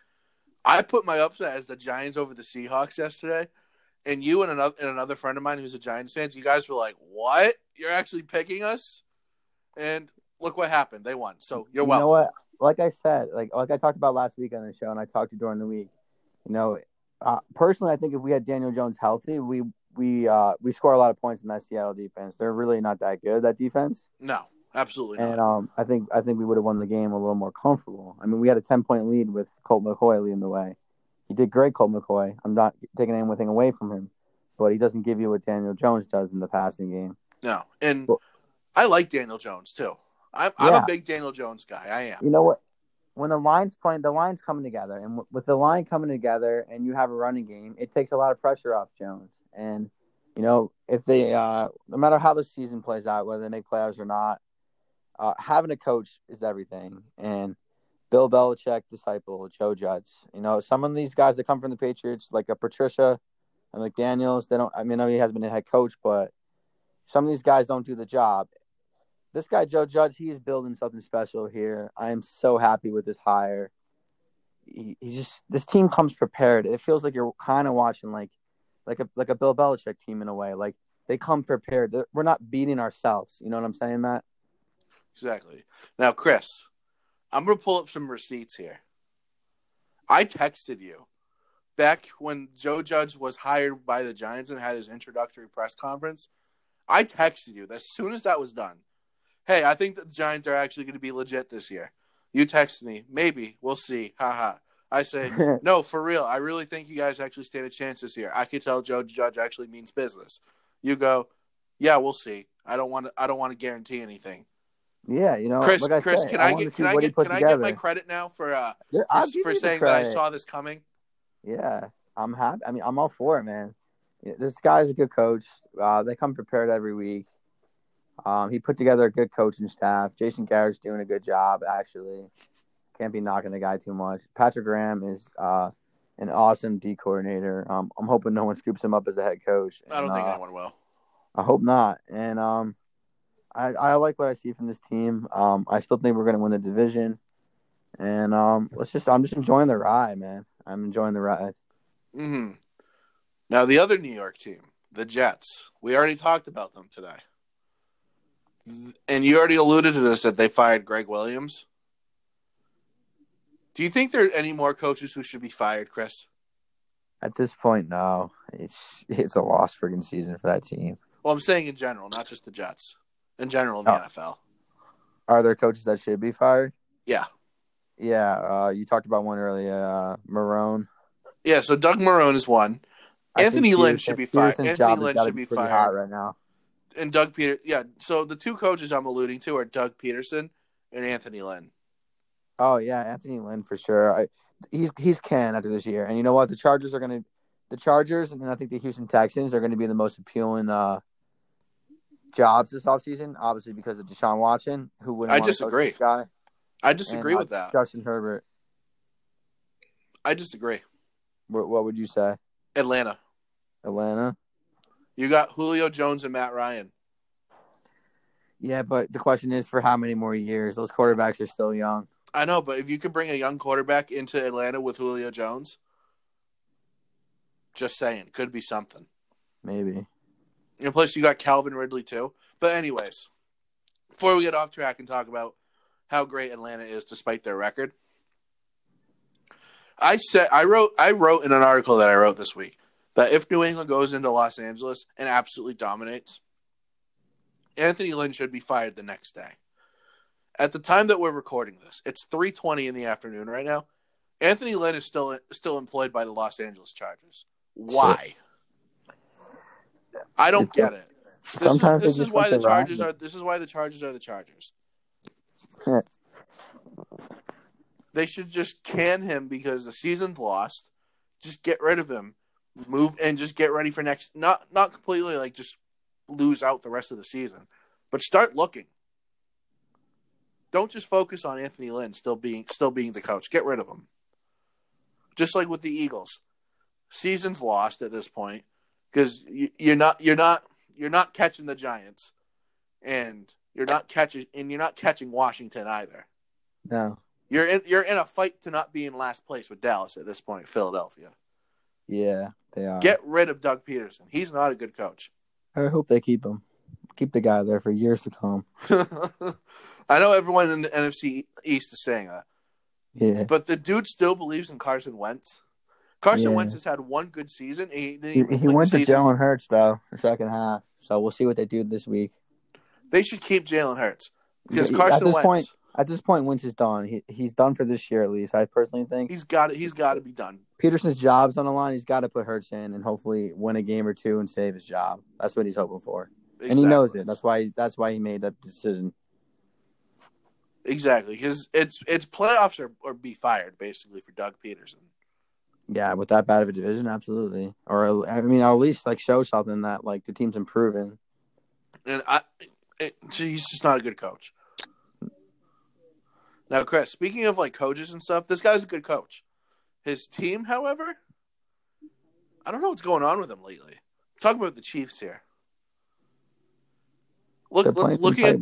I put my upset as the Giants over the Seahawks yesterday, and you and another and another friend of mine who's a Giants fan, you guys were like, "What? You're actually picking us?" And look what happened. They won. So you're you welcome. know what? Like I said, like like I talked about last week on the show, and I talked to you during the week. You know, uh, personally, I think if we had Daniel Jones healthy, we we uh we score a lot of points in that Seattle defense. They're really not that good that defense, No, absolutely and not. um I think I think we would have won the game a little more comfortable. I mean, we had a ten point lead with Colt McCoy leading the way. He did great, Colt McCoy. I'm not taking anything away from him, but he doesn't give you what Daniel Jones does in the passing game. No, and Well- I like Daniel Jones too. I'm, I'm a big Daniel Jones guy. I am. You know what? When the line's playing, the line's coming together, and w- with the line coming together, and you have a running game, it takes a lot of pressure off Jones. And you know, if they, uh, no matter how the season plays out, whether they make playoffs or not, uh, having a coach is everything. And Bill Belichick, disciple Joe Judge. You know, some of these guys that come from the Patriots, like a Patricia and McDaniels, they don't. I mean, I know he has been a head coach, but some of these guys don't do the job this guy Joe Judge, he is building something special here. I am so happy with this hire. He, he just this team comes prepared. It feels like you're kind of watching like like a like a Bill Belichick team in a way. Like they come prepared. They're, we're not beating ourselves. You know what I'm saying, Matt? Exactly. Now, Chris, I'm gonna pull up some receipts here. I texted you back when Joe Judge was hired by the Giants and had his introductory press conference. I texted you as soon as that was done. Hey, I think that the Giants are actually going to be legit this year. You texted me, maybe we'll see. Haha. I say, no, for real. I really think you guys actually stand a chance this year. I could tell Joe Judge actually means business. You go, yeah, we'll see. I don't want to. I don't want to guarantee anything. Yeah, you know, Chris, like I Chris, can I, I get can I get can I get my credit now for uh Yeah, for, for saying that I saw this coming? Yeah, I'm happy. I mean, I'm all for it, man. This guy's a good coach. Uh, they come prepared every week. Um, he put together a good coaching staff. Jason Garrett's doing a good job, actually. Can't be knocking the guy too much. Patrick Graham is uh, an awesome D coordinator. Um, I'm hoping no one scoops him up as a head coach. I don't think uh, anyone will. I hope not. And um, I I like what I see from this team. Um, I still think we're going to win the division. And um, let's just I'm just enjoying the ride, man. I'm enjoying the ride. hmm Now the other New York team, the Jets. We already talked about them today, and you already alluded to this that they fired Gregg Williams. Do you think there are any more coaches who should be fired, Chris? At this point, no. It's it's a lost freaking season for that team. Well, I'm saying in general, not just the Jets. In general, in the Oh. NFL. Are there coaches that should be fired? Yeah, Yeah, uh, you talked about one earlier, uh, Marrone. yeah. So Doug Marrone is one, I Anthony Lynn should be fired. Pederson's Anthony Lynn should be fired. right now. and Doug Peter. Yeah. So the two coaches I'm alluding to are Doug Pederson and Anthony Lynn. Oh yeah, Anthony Lynn for sure. I, he's he's can after this year, and you know what? The Chargers are gonna, the Chargers, and I think the Houston Texans are going to be the most appealing uh, jobs this offseason, Obviously because of Deshaun Watson, who wouldn't. I disagree. this guy. I disagree and, uh, with that. Justin Herbert. I disagree. What, what would you say? Atlanta. Atlanta. You got Julio Jones and Matt Ryan. Yeah, but the question is for how many more years? Those quarterbacks are still young. I know, but if you could bring a young quarterback into Atlanta with Julio Jones, just saying, could be something. Maybe. And plus, you got Calvin Ridley too. But anyways, before we get off track and talk about how great Atlanta is despite their record, I said I wrote I wrote in an article that I wrote this week that if New England goes into Los Angeles and absolutely dominates, Anthony Lynn should be fired the next day. At the time that we're recording this, it's 3:20 in the afternoon right now. Anthony Lynn is still still employed by the Los Angeles Chargers. Why? I don't get it. This Sometimes is, this is why the Chargers it. are. This is why the Chargers are the Chargers. Yeah. they should just can him because the season's lost. Just get rid of him, move and just get ready for next. Not not completely like just lose out the rest of the season, but start looking. Don't just focus on Anthony Lynn still being still being the coach. Get rid of him. just like with the Eagles. Season's lost at this point because you, you're not you're not you're not catching the Giants, and you're not catching and you're not catching Washington either. No. You're in you're in a fight to not be in last place with Dallas at this point, Philadelphia. Yeah, they are. Get rid of Doug Pederson. He's not a good coach. I hope they keep him. Keep the guy there for years to come. I know everyone in the NFC East is saying that, Yeah. but the dude still believes in Carson Wentz. Carson Yeah. Wentz has had one good season. He, He, he went to. Jalen Hurts though, the second half. So we'll see what they do this week. They should keep Jalen Hurts because Yeah, Carson at this Wentz. point, at this point, Wentz is done. He he's done for this year at least. I personally think he's got. He's got to be done. Pederson's job's on the line. He's got to put Hurts in and hopefully win a game or two and save his job. That's what he's hoping for, and he knows it. That's why that's why he made that decision. exactly because it's it's playoffs or, or be fired basically for Doug Pederson. Yeah, with that bad of a division, absolutely. Or I mean, at least like show something that like the team's improving. And I, eh, it, he's just not a good coach. Now, Chris, speaking of like coaches and stuff, this guy's a good coach. His team, however, I don't know what's going on with him lately. Talk about the Chiefs here. Look, look looking at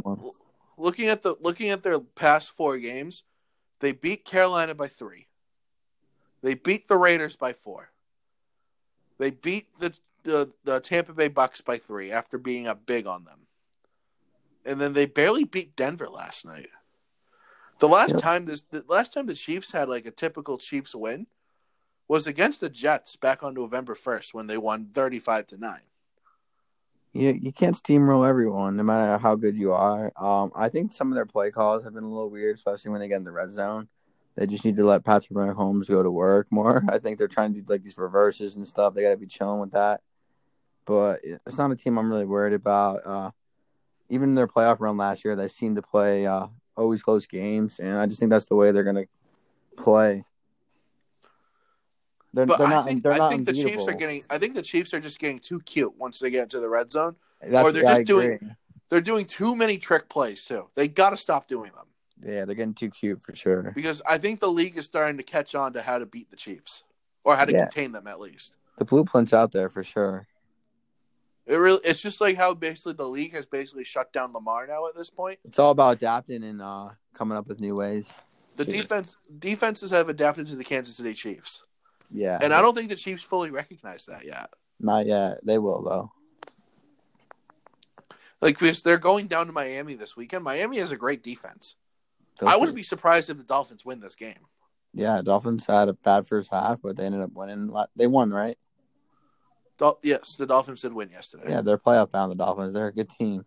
looking at the looking at their past four games, they beat Carolina by three. They beat the Raiders by four. They beat the the, the Tampa Bay Bucks by three after being up big on them. And then they barely beat Denver last night. The last Yep. time this the last time the Chiefs had like a typical Chiefs win was against the Jets back on November first when they won thirty five to nine. You you can't steamroll everyone, no matter how good you are. Um, I think some of their play calls have been a little weird, especially when they get in the red zone. They just need to let Patrick Mahomes go to work more. I think they're trying to do like these reverses and stuff. They got to be chilling with that. But it's not a team I'm really worried about. Uh, even in their playoff run last year, they seemed to play uh, always close games, and I just think that's the way they're gonna play. They're, But they're I not. think I think the Chiefs are getting I think the Chiefs are just getting too cute once they get into the red zone. That's, or they're yeah, just doing- They're doing too many trick plays too. They got to stop doing them Yeah, they're getting too cute for sure. because I think the league is starting to catch on to how to beat the Chiefs or how to Yeah. contain them at least. The blueprint's out there for sure. It really it's just like how basically the league has basically shut down Lamar now at this point. It's all about adapting and uh, coming up with new ways. The defense defenses have adapted to the Kansas City Chiefs. Yeah, And I don't think the Chiefs fully recognize that yet. not yet. They will though. Like because they're going down to Miami this weekend. Miami has a great defense. I wouldn't be surprised if the Dolphins win this game. Yeah, Dolphins had a bad first half, but they ended up winning. They won, right? Dol- yes, the Dolphins did win yesterday. Yeah, they're playoff bound. The Dolphins. They're a good team.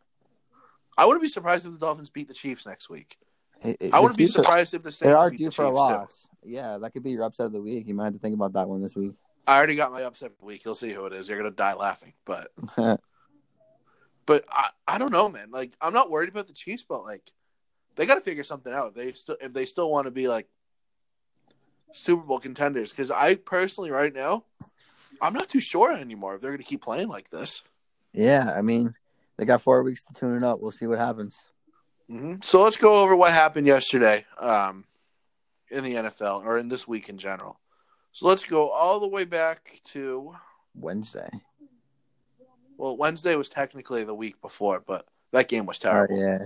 I wouldn't be surprised if the Dolphins beat the Chiefs next week. It- it- I wouldn't be are- surprised if the Saints They are due the for a Chiefs, too. loss. Yeah, that could be your upset of the week. You might have to think about that one this week. I already got my upset of the week. You'll see who it is. You're gonna die laughing. But but I, I don't know, man. Like I'm not worried about the Chiefs, but like they got to figure something out. If they still if they still want to be like Super Bowl contenders, because I personally right now I'm not too sure anymore if they're gonna keep playing like this. yeah, I mean, they got four weeks to tune it up. We'll see what happens. hmm So let's go over what happened yesterday um, in the NFL or in this week in general. So let's go all the way back to Wednesday. well, Wednesday was technically the week before, but that game was Oh, terrible. Yeah,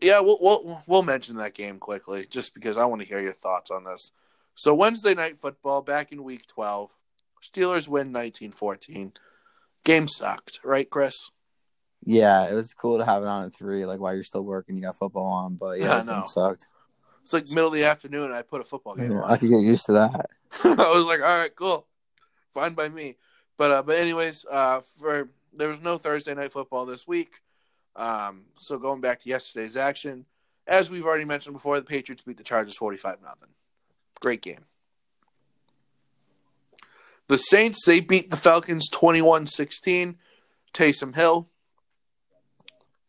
Yeah, we'll, we'll we'll mention that game quickly, just because I want to hear your thoughts on this. So Wednesday night football, back in Week 12, Steelers win 19-14. Game sucked, right, Chris? Yeah, it was cool to have it on at three, like while you're still working, you got football on. But Yeah, yeah, it sucked. It's like middle of the afternoon, and I put a football game Yeah, on. I could get used to that. I was like, all right, cool, fine by me. But uh, but anyways, uh, for there was no Thursday night football this week. Um, so going back to yesterday's action, as we've already mentioned before, the Patriots beat the Chargers forty five nothing. Great game. The Saints they beat the Falcons 21-16. Taysom Hill.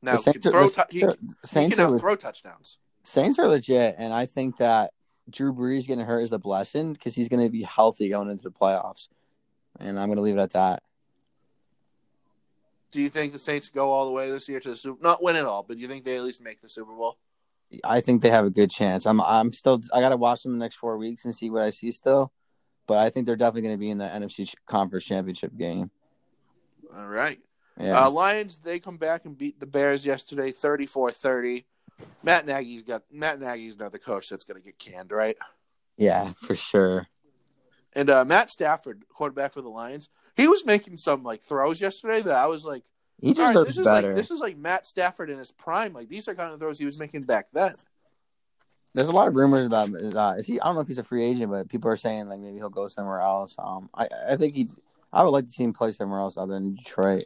Now he Saints can throw the- tou- he, he can le- throw touchdowns. Saints are legit, and I think that Drew Brees getting hurt is a blessing because he's going to be healthy going into the playoffs. And I'm going to leave it at that. Do you think the Saints go all the way this year to the Super? Not win it all, but do you think they at least make the Super Bowl? I think they have a good chance. I'm I'm still I gotta watch them the next four weeks and see what I see still, but I think they're definitely going to be in the NFC Conference Championship game. All right. Yeah, Uh, Lions they come back and beat the Bears yesterday, 34-30. Matt Nagy's got Matt Nagy's another coach that's going to get canned, right? yeah, for sure. And uh, Matt Stafford, quarterback for the Lions, he was making some like throws yesterday that I was like, He all right, this is better. like this is like Matt Stafford in his prime. Like these are kind of throws he was making back then. There's a lot of rumors about uh, is he? I don't know if he's a free agent, but people are saying like maybe he'll go somewhere else. Um, I I think he. I would like to see him play somewhere else other than Detroit.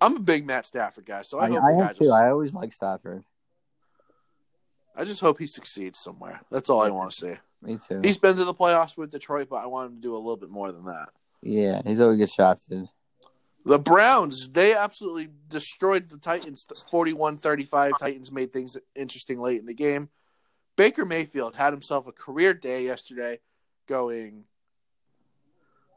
I'm a big Matt Stafford guy, so I, I, hope I guy too. just, I always like Stafford. I just hope he succeeds somewhere. That's all I want to see. Me too. He's been to the playoffs with Detroit, but I want him to do a little bit more than that. Yeah, he's always gets shafted. The Browns, they absolutely destroyed the Titans 41 35. Titans made things interesting late in the game. Baker Mayfield had himself a career day yesterday, going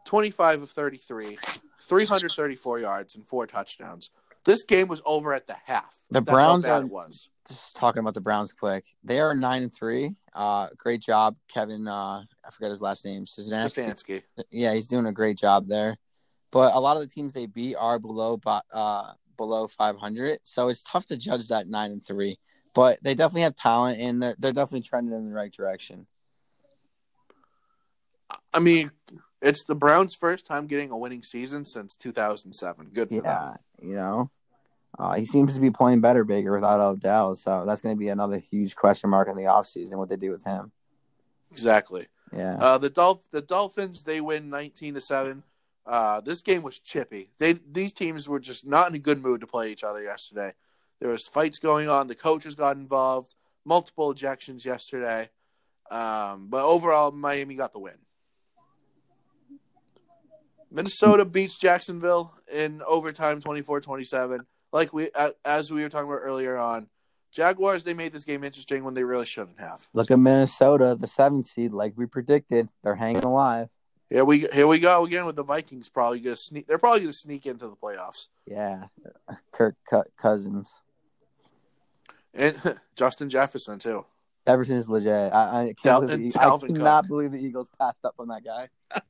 25 of 33, 334 yards, and four touchdowns. This game was over at the half. The That's Browns are- was. Just talking about the Browns quick. They are nine and three. Uh, great job, Kevin. Uh, I forgot his last name. Stefanski. Yeah, he's doing a great job there. But a lot of the teams they beat are below uh below 500, so it's tough to judge that nine and three. But they definitely have talent, and they're, they're definitely trending in the right direction. I mean, it's the Browns' first time getting a winning season since 2007. Good for them. Yeah, you know, uh, he seems to be playing better, Baker, without Odell. So that's going to be another huge question mark in the offseason, what they do with him. Exactly. Yeah, Uh, the Dolph- the Dolphins they win 19 to seven. Uh, this game was chippy. They these teams were just not in a good mood to play each other yesterday. There was fights going on. The coaches got involved. Multiple ejections yesterday. Um, but overall, Miami got the win. Minnesota beats Jacksonville in overtime 24-27. Like we as we were talking about earlier on, Jaguars they made this game interesting when they really shouldn't have. look at Minnesota, the seventh seed, like we predicted. They're hanging alive. Here we here we go again with the Vikings. Probably gonna sneak. They're probably gonna sneak into the playoffs. Yeah, Kirk Cousins. And Justin Jefferson too. Jefferson is legit. I, I can't and believe I cannot Cook. believe the Eagles passed up on that guy.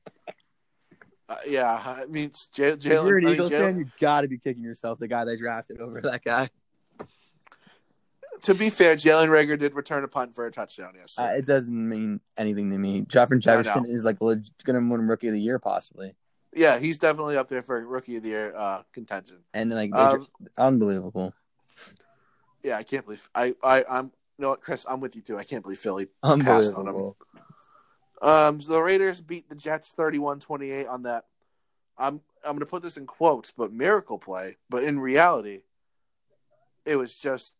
Uh, yeah, I mean J- if you're Jalen. an I mean, Eagles Jalen- fan, you got to be kicking yourself. The guy they drafted over that guy. to be fair, Jalen Reagor did return a punt for a touchdown. Yes, Uh, it doesn't mean anything to me. Jefferson I. Jefferson is like leg- going to win Rookie of the Year possibly, yeah, he's definitely up there for rookie of the year uh, contention. and like Um, unbelievable, yeah, I can't believe I I I'm you know what, Chris, I'm with you too. I can't believe Philly passed on him. Um, so the Raiders beat the Jets 31-28 on that. I'm I'm gonna put this in quotes, but miracle play. But in reality, it was just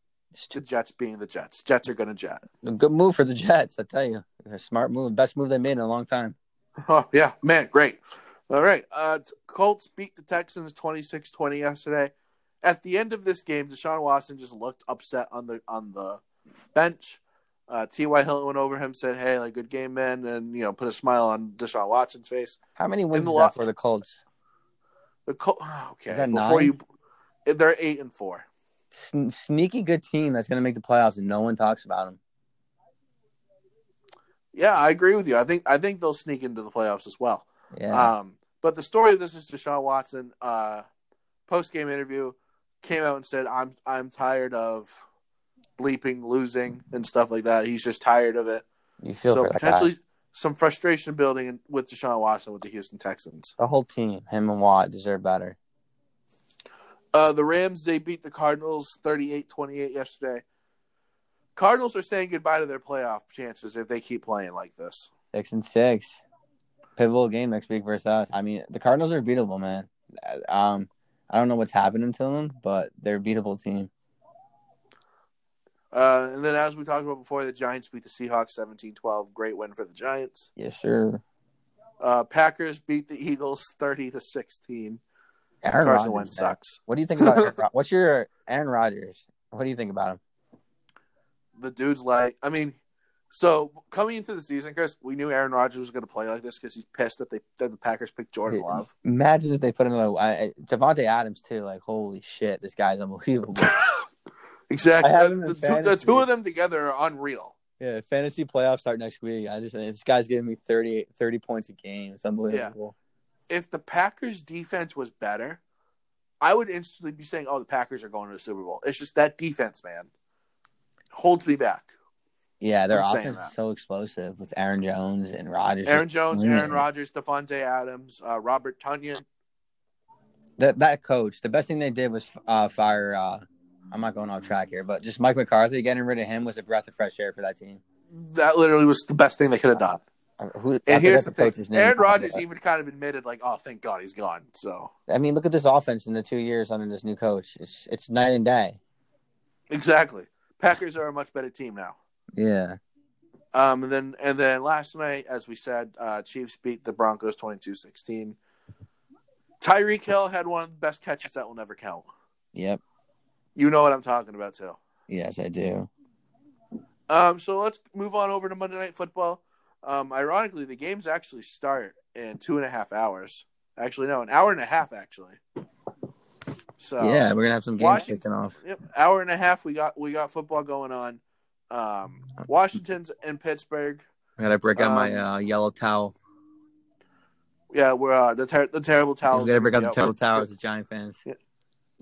the Jets being the Jets. Jets are gonna jet. A good move for the Jets, I tell you. A smart move, best move they made in a long time. Oh yeah, man, great. All right, uh, Colts beat the Texans 26-20 yesterday. At the end of this game, Deshaun Watson just looked upset on the on the bench. Uh, T.Y. Hilton went over him, said, "Hey, like good game, man," and you know, put a smile on Deshaun Watson's face. How many wins the is that for the Colts? The Col- okay, Is that before nine? you, they're eight and four. Sn- sneaky good team that's going to make the playoffs, and no one talks about them. Yeah, I agree with you. I think I think they'll sneak into the playoffs as well. Yeah, Um, but the story of this is Deshaun Watson. Uh, Post game interview came out and said, "I'm I'm tired of bleeping, losing, and stuff like that. He's just tired of it. you feel so potentially some frustration building with Deshaun Watson with the Houston Texans. The whole team, him and Watt, deserve better. Uh, the Rams they beat the Cardinals 38-28 yesterday. Cardinals are saying goodbye to their playoff chances if they keep playing like this. Six and six, pivotal game next week versus us. I mean, the Cardinals are beatable, man. Um, I don't know what's happening to them, but they're a beatable team. Uh, and then, as we talked about before, the Giants beat the Seahawks 17-12. Great win for the Giants. Yes, sir. Uh, Packers beat the Eagles 30 to 16. Aaron Carson Rodgers, Wentz sucks. What do you think about Aaron what's your Aaron Rodgers? What do you think about him? The dude's like, I mean, so coming into the season, Chris, we knew Aaron Rodgers was going to play like this because he's pissed that they that the Packers picked Jordan Love. Imagine if they put another I, I- Davante Adams too. Like, holy shit, this guy's unbelievable. Exactly. I have him in the, two, the two of them together are unreal. Yeah, fantasy playoffs start next week. I just this guy's giving me 30, 30 points a game. It's unbelievable. If the Packers defense was better, I would instantly be saying, "Oh, the Packers are going to the Super Bowl." It's just that defense, man, holds me back. Yeah, their I'm offense is so explosive with Aaron Jones and Rodgers. Aaron Jones. Aaron Rodgers, Davante Adams, uh, Robert Tonyan. That that coach, the best thing they did was uh, fire. Uh, I'm not going off track here, but just Mike McCarthy getting rid of him was a breath of fresh air for that team. That literally was the best thing they could have done. Uh, Who, And here's the forget thing: name. Aaron Rodgers even kind of admitted, like, "Oh, thank God he's gone." So I mean, look at this offense in the two years under this new coach. It's it's night and day. exactly, Packers are a much better team now. Yeah. Um, and then and then last night, as we said, uh, Chiefs beat the Broncos 22-16. Tyreek Hill had one of the best catches that will never count. Yep. You know what I'm talking about too. Yes, I do. Um, so let's move on over to Monday Night Football. Um, ironically, the games actually start in two and a half hours. Actually, no, an hour and a half actually. So yeah, we're gonna have some games Washington- kicking off. Yep, hour and a half. We got we got football going on. Um, Washington's in Pittsburgh. I gotta break out my Um, uh, yellow towel. Yeah, we're uh, the ter- the terrible We towels. gotta break out the terrible towels as Giant fans.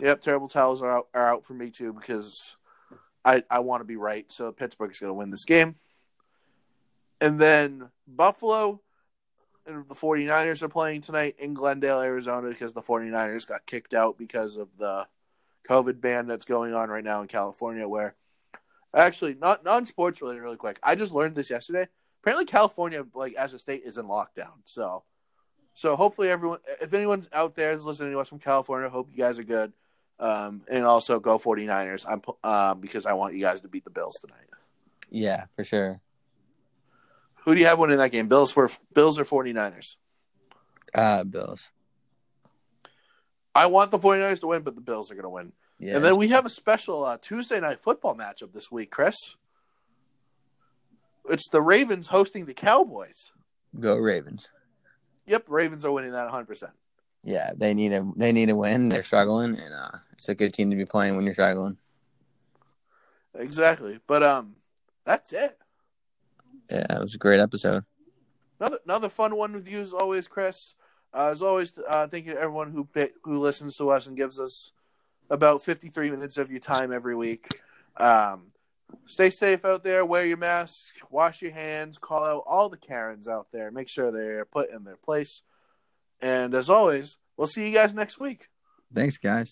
Yep, terrible towels are out, are out for me too because I I want to be right. So Pittsburgh's going to win this game. And then Buffalo and the 49ers are playing tonight in Glendale, Arizona because the 49ers got kicked out because of the COVID ban that's going on right now in California where actually not non-sports related really quick. I just learned this yesterday. Apparently California like as a state is in lockdown. So so hopefully everyone if anyone's out there is listening to us from California, hope you guys are good. Um, and also go 49ers. I'm um, because I want you guys to beat the Bills tonight. Yeah, for sure. Who do you have winning that game? Bills for Bills or 49ers? Uh, Bills. I want the 49ers to win, but the Bills are going to win. Yeah. And then we have a special uh, Tuesday night football matchup this week, Chris. It's the Ravens hosting the Cowboys. go Ravens. Yep, Ravens are winning that 100%. Yeah, they need a they need a win. They're struggling, and uh, it's a good team to be playing when you're struggling. Exactly. But um that's it. Yeah, it was a great episode. Another another fun one with you as always, Chris. Uh, as always, uh, thank you to everyone who who listens to us and gives us about fifty three minutes of your time every week. Um, stay safe out there. Wear your mask. Wash your hands. Call out all the Karens out there. Make sure they're put in their place. And as always, we'll see you guys next week. Thanks, guys.